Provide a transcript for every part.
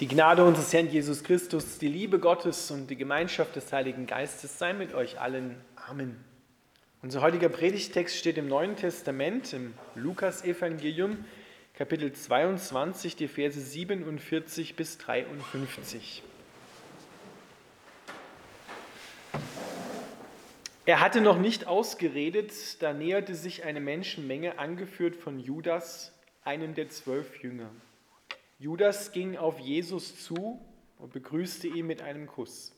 Die Gnade unseres Herrn Jesus Christus, die Liebe Gottes und die Gemeinschaft des Heiligen Geistes sei mit euch allen. Amen. Unser heutiger Predigtext steht im Neuen Testament, im Lukasevangelium, Kapitel 22, die Verse 47 bis 53. Er hatte noch nicht ausgeredet, da näherte sich eine Menschenmenge, angeführt von Judas, einem der zwölf Jünger. Judas ging auf Jesus zu und begrüßte ihn mit einem Kuss.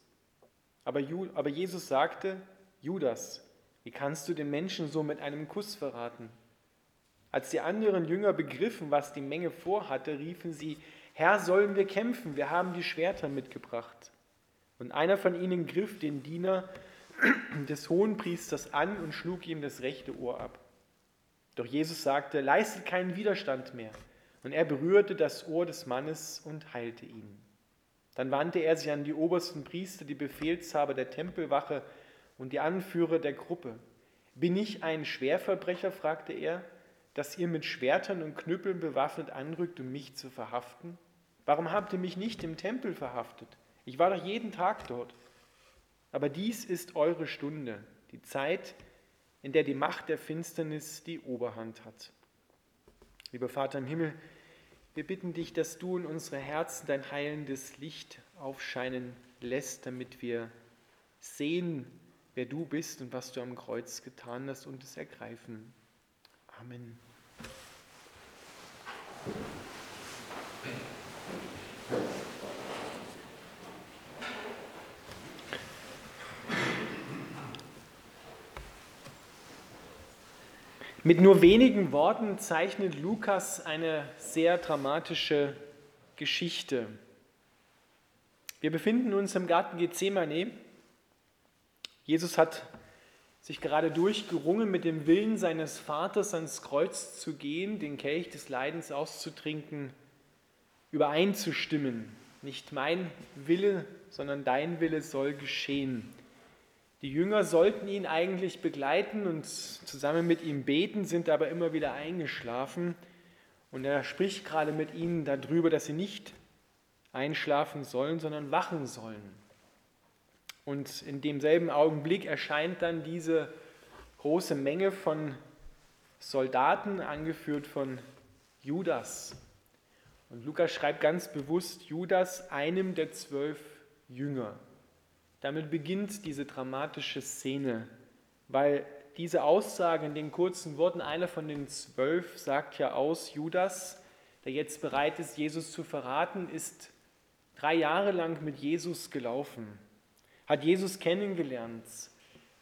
Aber, aber Jesus sagte, Judas, wie kannst du den Menschen so mit einem Kuss verraten? Als die anderen Jünger begriffen, was die Menge vorhatte, riefen sie, Herr, sollen wir kämpfen? Wir haben die Schwerter mitgebracht. Und einer von ihnen griff den Diener des Hohenpriesters an und schlug ihm das rechte Ohr ab. Doch Jesus sagte, leistet keinen Widerstand mehr. Und er berührte das Ohr des Mannes und heilte ihn. Dann wandte er sich an die obersten Priester, die Befehlshaber der Tempelwache und die Anführer der Gruppe. Bin ich ein Schwerverbrecher? fragte er, dass ihr mit Schwertern und Knüppeln bewaffnet anrückt, um mich zu verhaften? Warum habt ihr mich nicht im Tempel verhaftet? Ich war doch jeden Tag dort. Aber dies ist eure Stunde, die Zeit, in der die Macht der Finsternis die Oberhand hat. Lieber Vater im Himmel, wir bitten dich, dass du in unsere Herzen dein heilendes Licht aufscheinen lässt, damit wir sehen, wer du bist und was du am Kreuz getan hast und es ergreifen. Amen. Mit nur wenigen Worten zeichnet Lukas eine sehr dramatische Geschichte. Wir befinden uns im Garten Gethsemane. Jesus hat sich gerade durchgerungen, mit dem Willen seines Vaters ans Kreuz zu gehen, den Kelch des Leidens auszutrinken, übereinzustimmen. Nicht mein Wille, sondern dein Wille soll geschehen. Die Jünger sollten ihn eigentlich begleiten und zusammen mit ihm beten, sind aber immer wieder eingeschlafen. Und er spricht gerade mit ihnen darüber, dass sie nicht einschlafen sollen, sondern wachen sollen. Und in demselben Augenblick erscheint dann diese große Menge von Soldaten, angeführt von Judas. Und Lukas schreibt ganz bewusst Judas, einem der zwölf Jünger. Damit beginnt diese dramatische Szene, weil diese Aussage in den kurzen Worten, einer von den zwölf sagt ja aus, Judas, der jetzt bereit ist, Jesus zu verraten, ist drei Jahre lang mit Jesus gelaufen, hat Jesus kennengelernt,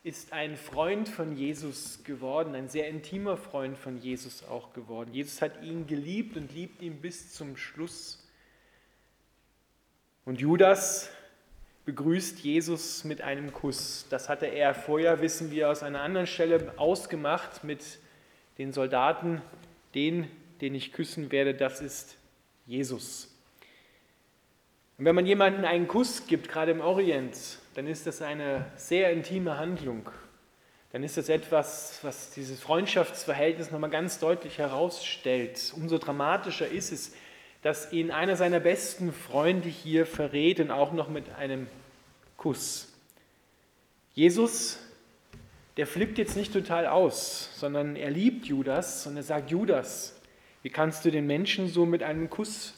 ist ein Freund von Jesus geworden, ein sehr intimer Freund von Jesus auch geworden. Jesus hat ihn geliebt und liebt ihn bis zum Schluss. Und Judas begrüßt Jesus mit einem Kuss. Das hatte er vorher, wissen wir aus einer anderen Stelle, ausgemacht mit den Soldaten. Den, den ich küssen werde, das ist Jesus. Und wenn man jemandem einen Kuss gibt, gerade im Orient, dann ist das eine sehr intime Handlung. Dann ist das etwas, was dieses Freundschaftsverhältnis nochmal ganz deutlich herausstellt. Umso dramatischer ist es, dass ihn einer seiner besten Freunde hier verrät und auch noch mit einem Kuss. Jesus, der flippt jetzt nicht total aus, sondern er liebt Judas und er sagt, Judas, wie kannst du den Menschen so mit einem Kuss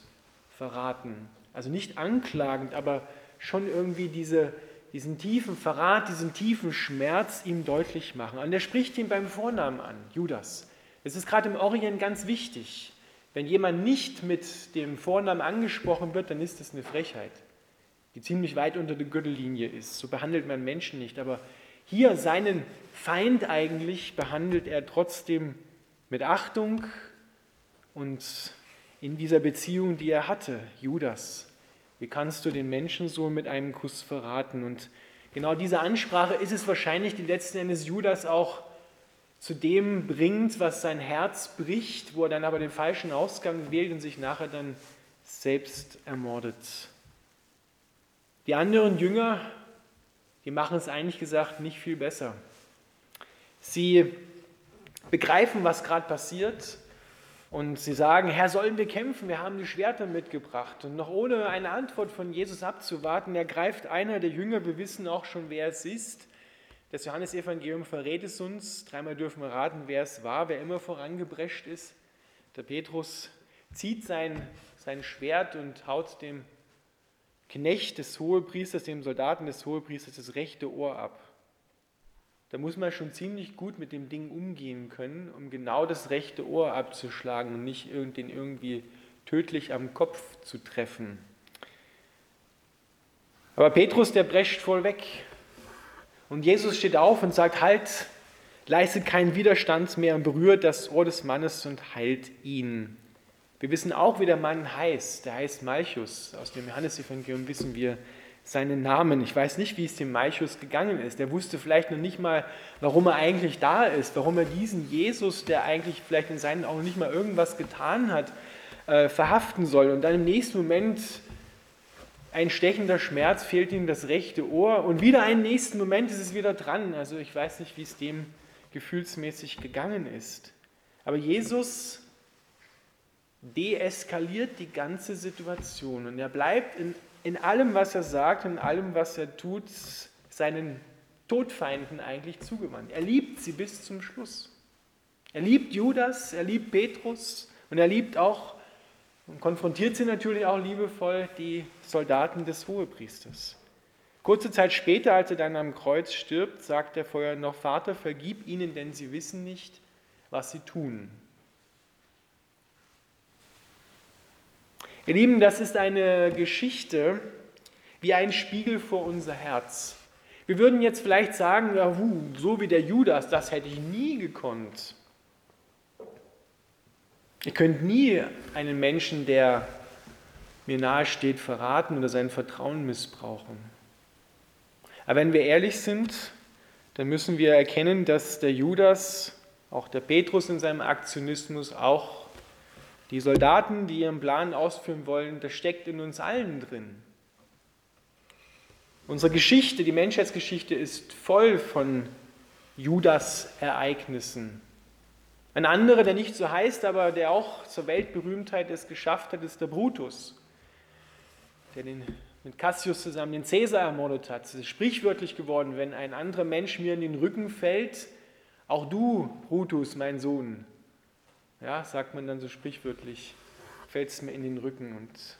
verraten? Also nicht anklagend, aber schon irgendwie diese, diesen tiefen Verrat, diesen tiefen Schmerz ihm deutlich machen. Und er spricht ihn beim Vornamen an, Judas. Es ist gerade im Orient ganz wichtig. Wenn jemand nicht mit dem Vornamen angesprochen wird, dann ist das eine Frechheit, die ziemlich weit unter der Gürtellinie ist. So behandelt man Menschen nicht. Aber hier seinen Feind eigentlich behandelt er trotzdem mit Achtung und in dieser Beziehung, die er hatte, Judas. Wie kannst du den Menschen so mit einem Kuss verraten? Und genau diese Ansprache ist es wahrscheinlich, die letzten Endes Judas auch zu dem bringt, was sein Herz bricht, wo er dann aber den falschen Ausgang wählt und sich nachher dann selbst ermordet. Die anderen Jünger, die machen es eigentlich gesagt nicht viel besser. Sie begreifen, was gerade passiert Und sie sagen, Herr, sollen wir kämpfen? Wir haben die Schwerter mitgebracht. Und noch ohne eine Antwort von Jesus abzuwarten, ergreift einer der Jünger, wir wissen auch schon, wer es ist. Das Johannesevangelium verrät es uns. Dreimal dürfen wir raten, wer es war, wer immer vorangeprescht ist. Der Petrus zieht sein, sein Schwert und haut dem Knecht des Hohepriesters, dem Soldaten des Hohepriesters, das rechte Ohr ab. Da muss man schon ziemlich gut mit dem Ding umgehen können, um genau das rechte Ohr abzuschlagen und nicht den irgendwie tödlich am Kopf zu treffen. Aber Petrus, der prescht voll weg. Und Jesus steht auf und sagt, halt, leistet keinen Widerstand mehr und berührt das Ohr des Mannes und heilt ihn. Wir wissen auch, wie der Mann heißt. Der heißt Malchus. Aus dem Johannesevangelium wissen wir seinen Namen. Ich weiß nicht, wie es dem Malchus gegangen ist. Er wusste vielleicht noch nicht mal, warum er eigentlich da ist, warum er diesen Jesus, der eigentlich vielleicht in seinen Augen nicht mal irgendwas getan hat, äh, verhaften soll. Und dann im nächsten Moment ein stechender Schmerz, fehlt ihm das rechte Ohr und wieder einen nächsten Moment ist es wieder dran. Also ich weiß nicht, wie es dem gefühlsmäßig gegangen ist. Aber Jesus deeskaliert die ganze Situation und er bleibt in, in allem, was er sagt, in allem, was er tut, seinen Todfeinden eigentlich zugewandt. Er liebt sie bis zum Schluss. Er liebt Judas, er liebt Petrus und er liebt auch und konfrontiert sie natürlich auch liebevoll die Soldaten des Hohepriesters. Kurze Zeit später, als er dann am Kreuz stirbt, sagt er vorher noch, Vater, vergib ihnen, denn sie wissen nicht, was sie tun. Ihr Lieben, das ist eine Geschichte wie ein Spiegel vor unser Herz. Wir würden jetzt vielleicht sagen, ja, so wie der Judas, das hätte ich nie gekonnt. Ihr könnt nie einen Menschen, der mir nahesteht, verraten oder sein Vertrauen missbrauchen. Aber wenn wir ehrlich sind, dann müssen wir erkennen, dass der Judas, auch der Petrus in seinem Aktionismus, auch die Soldaten, die ihren Plan ausführen wollen, das steckt in uns allen drin. Unsere Geschichte, die Menschheitsgeschichte ist voll von Judas-Ereignissen. Ein anderer, der nicht so heißt, aber der auch zur Weltberühmtheit es geschafft hat, ist der Brutus, der den, mit Cassius zusammen den Cäsar ermordet hat. Es ist sprichwörtlich geworden, wenn ein anderer Mensch mir in den Rücken fällt, auch du, Brutus, mein Sohn, ja, sagt man dann so sprichwörtlich, fällst mir in den Rücken und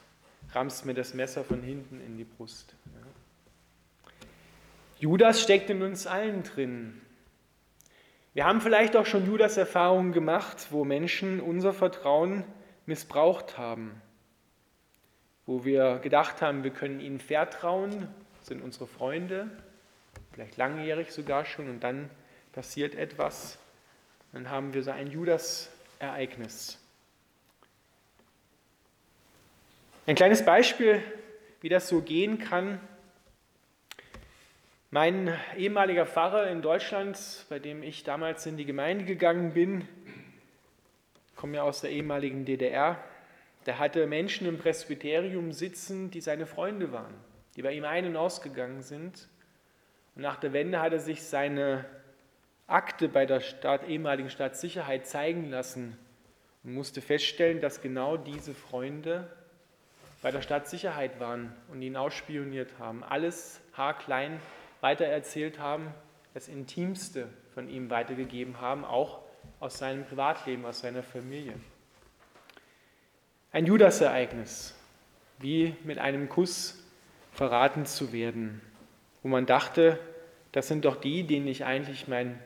rammst mir das Messer von hinten in die Brust. Ja. Judas steckt in uns allen drin. Wir haben vielleicht auch schon Judas Erfahrungen gemacht, wo Menschen unser Vertrauen missbraucht haben, wo wir gedacht haben, wir können ihnen vertrauen, sind unsere Freunde, vielleicht langjährig sogar schon, und dann passiert etwas, dann haben wir so ein Judas Ereignis. Ein kleines Beispiel, wie das so gehen kann. Mein ehemaliger Pfarrer in Deutschland, bei dem ich damals in die Gemeinde gegangen bin, komme ja aus der ehemaligen DDR, der hatte Menschen im Presbyterium sitzen, die seine Freunde waren, die bei ihm ein- und ausgegangen sind. Und nach der Wende hat er sich seine Akte bei der Staat, ehemaligen Staatssicherheit zeigen lassen und musste feststellen, dass genau diese Freunde bei der Staatssicherheit waren und ihn ausspioniert haben, alles haarklein weitererzählt haben, das Intimste von ihm weitergegeben haben, auch aus seinem Privatleben, aus seiner Familie. Ein Judas-Ereignis, wie mit einem Kuss verraten zu werden, wo man dachte, das sind doch die, denen ich eigentlich mein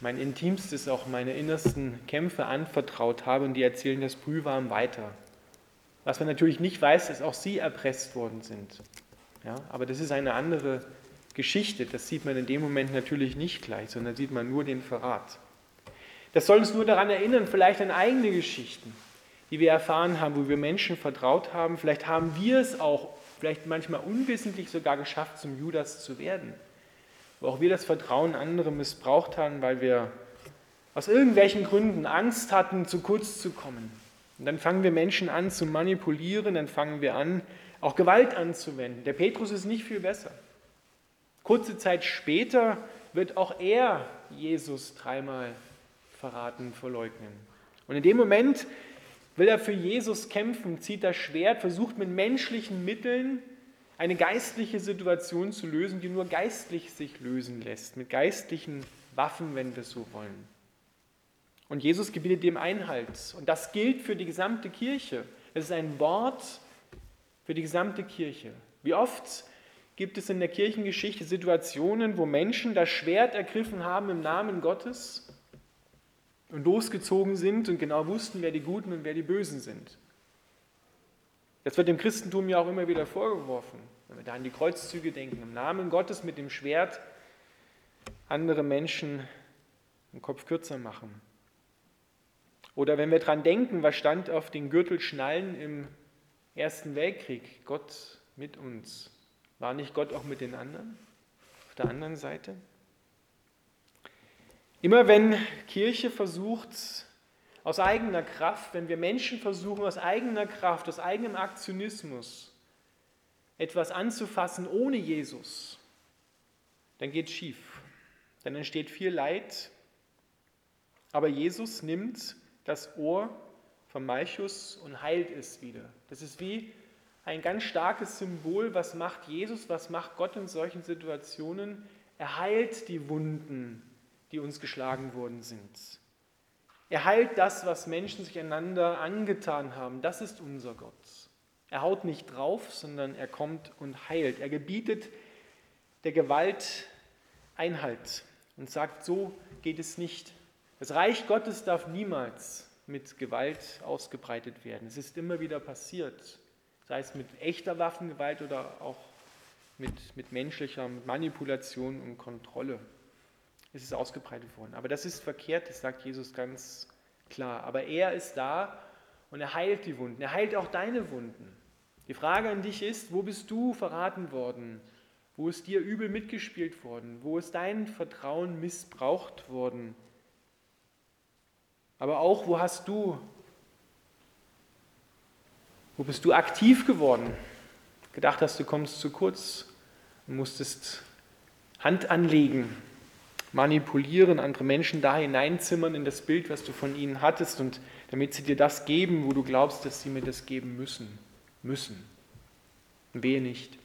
mein Intimstes, auch meine innersten Kämpfe anvertraut habe und die erzählen das brühwarm weiter. Was man natürlich nicht weiß, dass auch sie erpresst worden sind. Ja, aber das ist eine andere Geschichte. Das sieht man in dem Moment natürlich nicht gleich, sondern sieht man nur den Verrat. Das soll uns nur daran erinnern, vielleicht an eigene Geschichten, die wir erfahren haben, wo wir Menschen vertraut haben. Vielleicht haben wir es auch, vielleicht manchmal unwissentlich sogar geschafft, zum Judas zu werden wo auch wir das Vertrauen anderer missbraucht haben, weil wir aus irgendwelchen Gründen Angst hatten, zu kurz zu kommen. Und dann fangen wir Menschen an zu manipulieren, dann fangen wir an, auch Gewalt anzuwenden. Der Petrus ist nicht viel besser. Kurze Zeit später wird auch er Jesus dreimal verraten, verleugnen. Und in dem Moment will er für Jesus kämpfen, zieht das Schwert, versucht mit menschlichen Mitteln eine geistliche Situation zu lösen, die nur geistlich sich lösen lässt, mit geistlichen Waffen, wenn wir so wollen. Und Jesus gebietet dem Einhalt. Und das gilt für die gesamte Kirche. Es ist ein Wort für die gesamte Kirche. Wie oft gibt es in der Kirchengeschichte Situationen, wo Menschen das Schwert ergriffen haben im Namen Gottes und losgezogen sind und genau wussten, wer die Guten und wer die Bösen sind. Das wird dem Christentum ja auch immer wieder vorgeworfen, wenn wir da an die Kreuzzüge denken, im Namen Gottes mit dem Schwert andere Menschen den Kopf kürzer machen. Oder wenn wir daran denken, was stand auf den Gürtelschnallen im Ersten Weltkrieg, Gott mit uns. War nicht Gott auch mit den anderen? Auf der anderen Seite? Immer wenn Kirche versucht, aus eigener Kraft, wenn wir Menschen versuchen, aus eigener Kraft, aus eigenem Aktionismus etwas anzufassen ohne Jesus, dann geht es schief. Dann entsteht viel Leid. Aber Jesus nimmt das Ohr vom Malchus und heilt es wieder. Das ist wie ein ganz starkes Symbol, was macht Jesus, was macht Gott in solchen Situationen? Er heilt die Wunden, die uns geschlagen worden sind. Er heilt das, was Menschen sich einander angetan haben. Das ist unser Gott. Er haut nicht drauf, sondern er kommt und heilt. Er gebietet der Gewalt Einhalt und sagt, so geht es nicht. Das Reich Gottes darf niemals mit Gewalt ausgebreitet werden. Es ist immer wieder passiert sei es mit echter Waffengewalt oder auch mit, mit menschlicher Manipulation und Kontrolle. ist Es ausgebreitet worden. Aber das ist verkehrt, das sagt Jesus ganz klar. Aber er ist da und er heilt die Wunden. Er heilt auch deine Wunden. Die Frage an dich ist, wo bist du verraten worden? Wo ist dir übel mitgespielt worden? Wo ist dein Vertrauen missbraucht worden? Aber auch, wo hast du wo bist du aktiv geworden? Gedacht hast, du kommst zu kurz und musstest Hand anlegen, manipulieren, andere Menschen da hineinzimmern in das Bild, was du von ihnen hattest und damit sie dir das geben, wo du glaubst, dass sie mir das geben müssen. Müssen. Wehe nicht.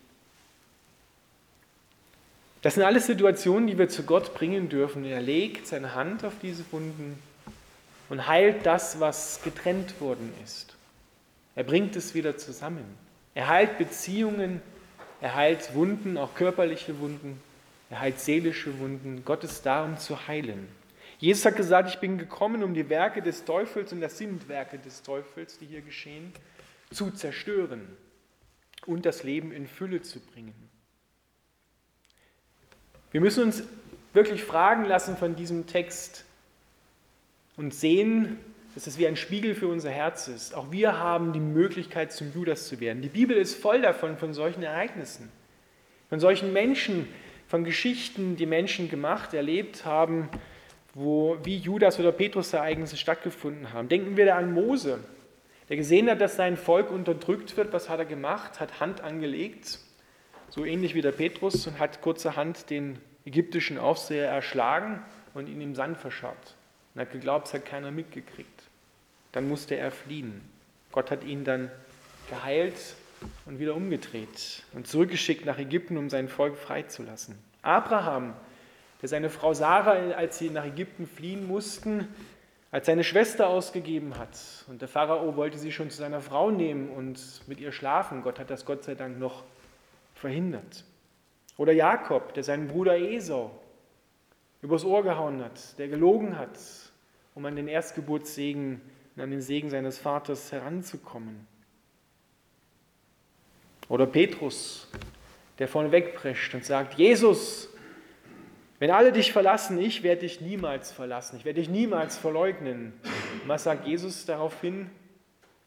Das sind alles Situationen, die wir zu Gott bringen dürfen. Er legt seine Hand auf diese Wunden und heilt das, was getrennt worden ist. Er bringt es wieder zusammen. Er heilt Beziehungen, er heilt Wunden, auch körperliche Wunden, er heilt seelische Wunden. Gott ist da, um zu heilen. Jesus hat gesagt, ich bin gekommen, um die Werke des Teufels, und das sind Werke des Teufels, die hier geschehen, zu zerstören und das Leben in Fülle zu bringen. Wir müssen uns wirklich fragen lassen von diesem Text und sehen, dass es wie ein Spiegel für unser Herz ist. Auch wir haben die Möglichkeit, zum Judas zu werden. Die Bibel ist voll davon, von solchen Ereignissen, von solchen Menschen, von Geschichten, die Menschen gemacht, erlebt haben, wo wie Judas oder Petrus Ereignisse stattgefunden haben. Denken wir da an Mose, der gesehen hat, dass sein Volk unterdrückt wird. Was hat er gemacht? Hat Hand angelegt, so ähnlich wie der Petrus, und hat kurzerhand den ägyptischen Aufseher erschlagen und ihn im Sand verscharrt. Und hat geglaubt, es hat keiner mitgekriegt dann musste er fliehen. Gott hat ihn dann geheilt und wieder umgedreht und zurückgeschickt nach Ägypten, um sein Volk freizulassen. Abraham, der seine Frau Sarah, als sie nach Ägypten fliehen mussten, als seine Schwester ausgegeben hat. Und der Pharao wollte sie schon zu seiner Frau nehmen und mit ihr schlafen. Gott hat das Gott sei Dank noch verhindert. Oder Jakob, der seinen Bruder Esau übers Ohr gehauen hat, der gelogen hat, um an den Erstgeburtssegen und an den Segen seines Vaters heranzukommen. Oder Petrus, der vorne wegprescht und sagt, Jesus, wenn alle dich verlassen, ich werde dich niemals verlassen, ich werde dich niemals verleugnen. Und was sagt Jesus daraufhin?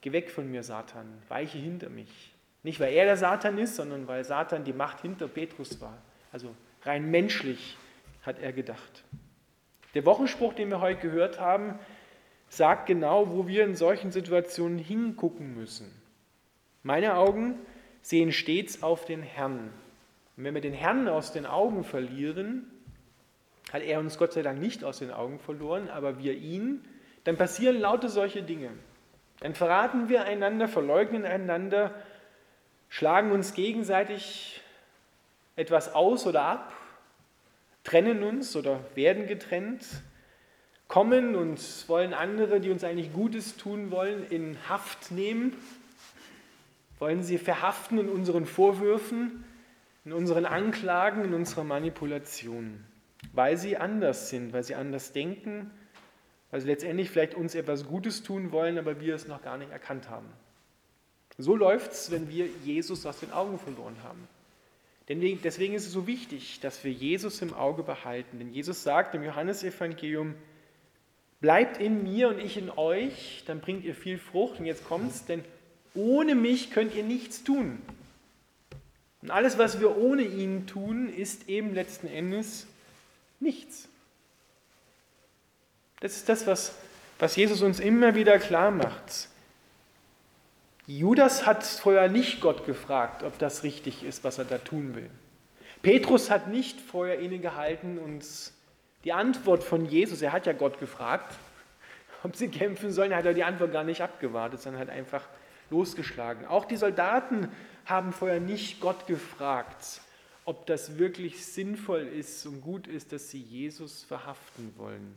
Geh weg von mir, Satan, weiche hinter mich. Nicht, weil er der Satan ist, sondern weil Satan die Macht hinter Petrus war. Also rein menschlich hat er gedacht. Der Wochenspruch, den wir heute gehört haben, sagt genau, wo wir in solchen Situationen hingucken müssen. Meine Augen sehen stets auf den Herrn. Und wenn wir den Herrn aus den Augen verlieren, hat er uns Gott sei Dank nicht aus den Augen verloren, aber wir ihn, dann passieren lauter solche Dinge. Dann verraten wir einander, verleugnen einander, schlagen uns gegenseitig etwas aus oder ab, trennen uns oder werden getrennt, kommen und wollen andere, die uns eigentlich Gutes tun wollen, in Haft nehmen, wollen sie verhaften in unseren Vorwürfen, in unseren Anklagen, in unserer Manipulation, weil sie anders sind, weil sie anders denken, weil sie letztendlich vielleicht uns etwas Gutes tun wollen, aber wir es noch gar nicht erkannt haben. So läuft es, wenn wir Jesus aus den Augen verloren haben. Deswegen ist es so wichtig, dass wir Jesus im Auge behalten. Denn Jesus sagt im Johannesevangelium, bleibt in mir und ich in euch, dann bringt ihr viel Frucht. Und jetzt kommt es, denn ohne mich könnt ihr nichts tun. Und alles, was wir ohne ihn tun, ist eben letzten Endes nichts. Das ist das, was, was Jesus uns immer wieder klar macht. Judas hat vorher nicht Gott gefragt, ob das richtig ist, was er da tun will. Petrus hat nicht vorher innegehalten und die Antwort von Jesus, er hat ja Gott gefragt, ob sie kämpfen sollen, hat er die Antwort gar nicht abgewartet, sondern hat einfach losgeschlagen. Auch die Soldaten haben vorher nicht Gott gefragt, ob das wirklich sinnvoll ist und gut ist, dass sie Jesus verhaften wollen.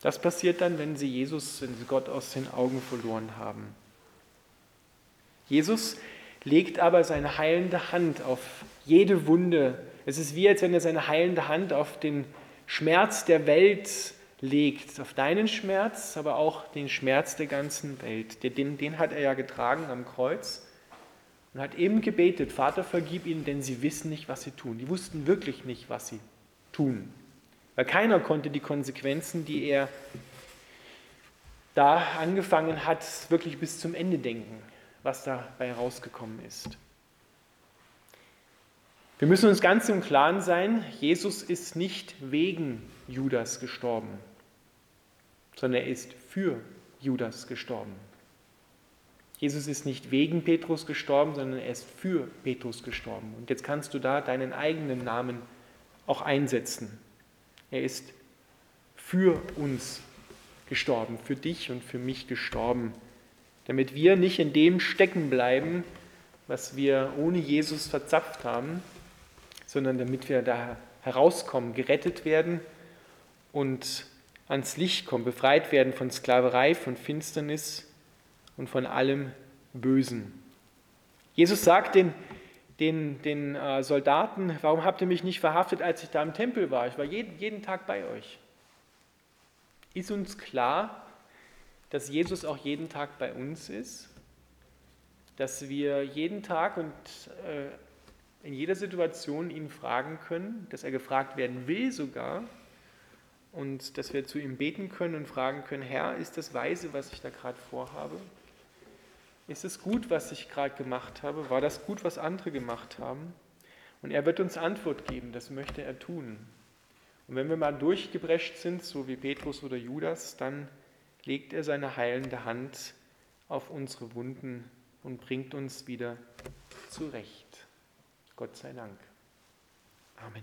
Das passiert dann, wenn sie Jesus, wenn sie Gott aus den Augen verloren haben. Jesus legt aber seine heilende Hand auf jede Wunde. Es ist wie, als wenn er seine heilende Hand auf den Schmerz der Welt legt, auf deinen Schmerz, aber auch den Schmerz der ganzen Welt. Den, den hat er ja getragen am Kreuz und hat eben gebetet, Vater, vergib ihnen, denn sie wissen nicht, was sie tun. Die wussten wirklich nicht, was sie tun. Weil keiner konnte die Konsequenzen, die er da angefangen hat, wirklich bis zum Ende denken, was dabei rausgekommen ist. Wir müssen uns ganz im Klaren sein, Jesus ist nicht wegen Judas gestorben, sondern er ist für Judas gestorben. Jesus ist nicht wegen Petrus gestorben, sondern er ist für Petrus gestorben. Und jetzt kannst du da deinen eigenen Namen auch einsetzen. Er ist für uns gestorben, für dich und für mich gestorben, damit wir nicht in dem stecken bleiben, was wir ohne Jesus verzapft haben, sondern damit wir da herauskommen, gerettet werden und ans Licht kommen, befreit werden von Sklaverei, von Finsternis und von allem Bösen. Jesus sagt den den, den äh, Soldaten, warum habt ihr mich nicht verhaftet, als ich da im Tempel war? Ich war jeden, jeden Tag bei euch. Ist uns klar, dass Jesus auch jeden Tag bei uns ist? Dass wir jeden Tag und äh, in jeder Situation ihn fragen können, dass er gefragt werden will sogar und dass wir zu ihm beten können und fragen können, Herr, ist das weise, was ich da gerade vorhabe? Ist es gut, was ich gerade gemacht habe? War das gut, was andere gemacht haben? Und er wird uns Antwort geben, das möchte er tun. Und wenn wir mal durchgebrescht sind, so wie Petrus oder Judas, dann legt er seine heilende Hand auf unsere Wunden und bringt uns wieder zurecht. Gott sei Dank. Amen.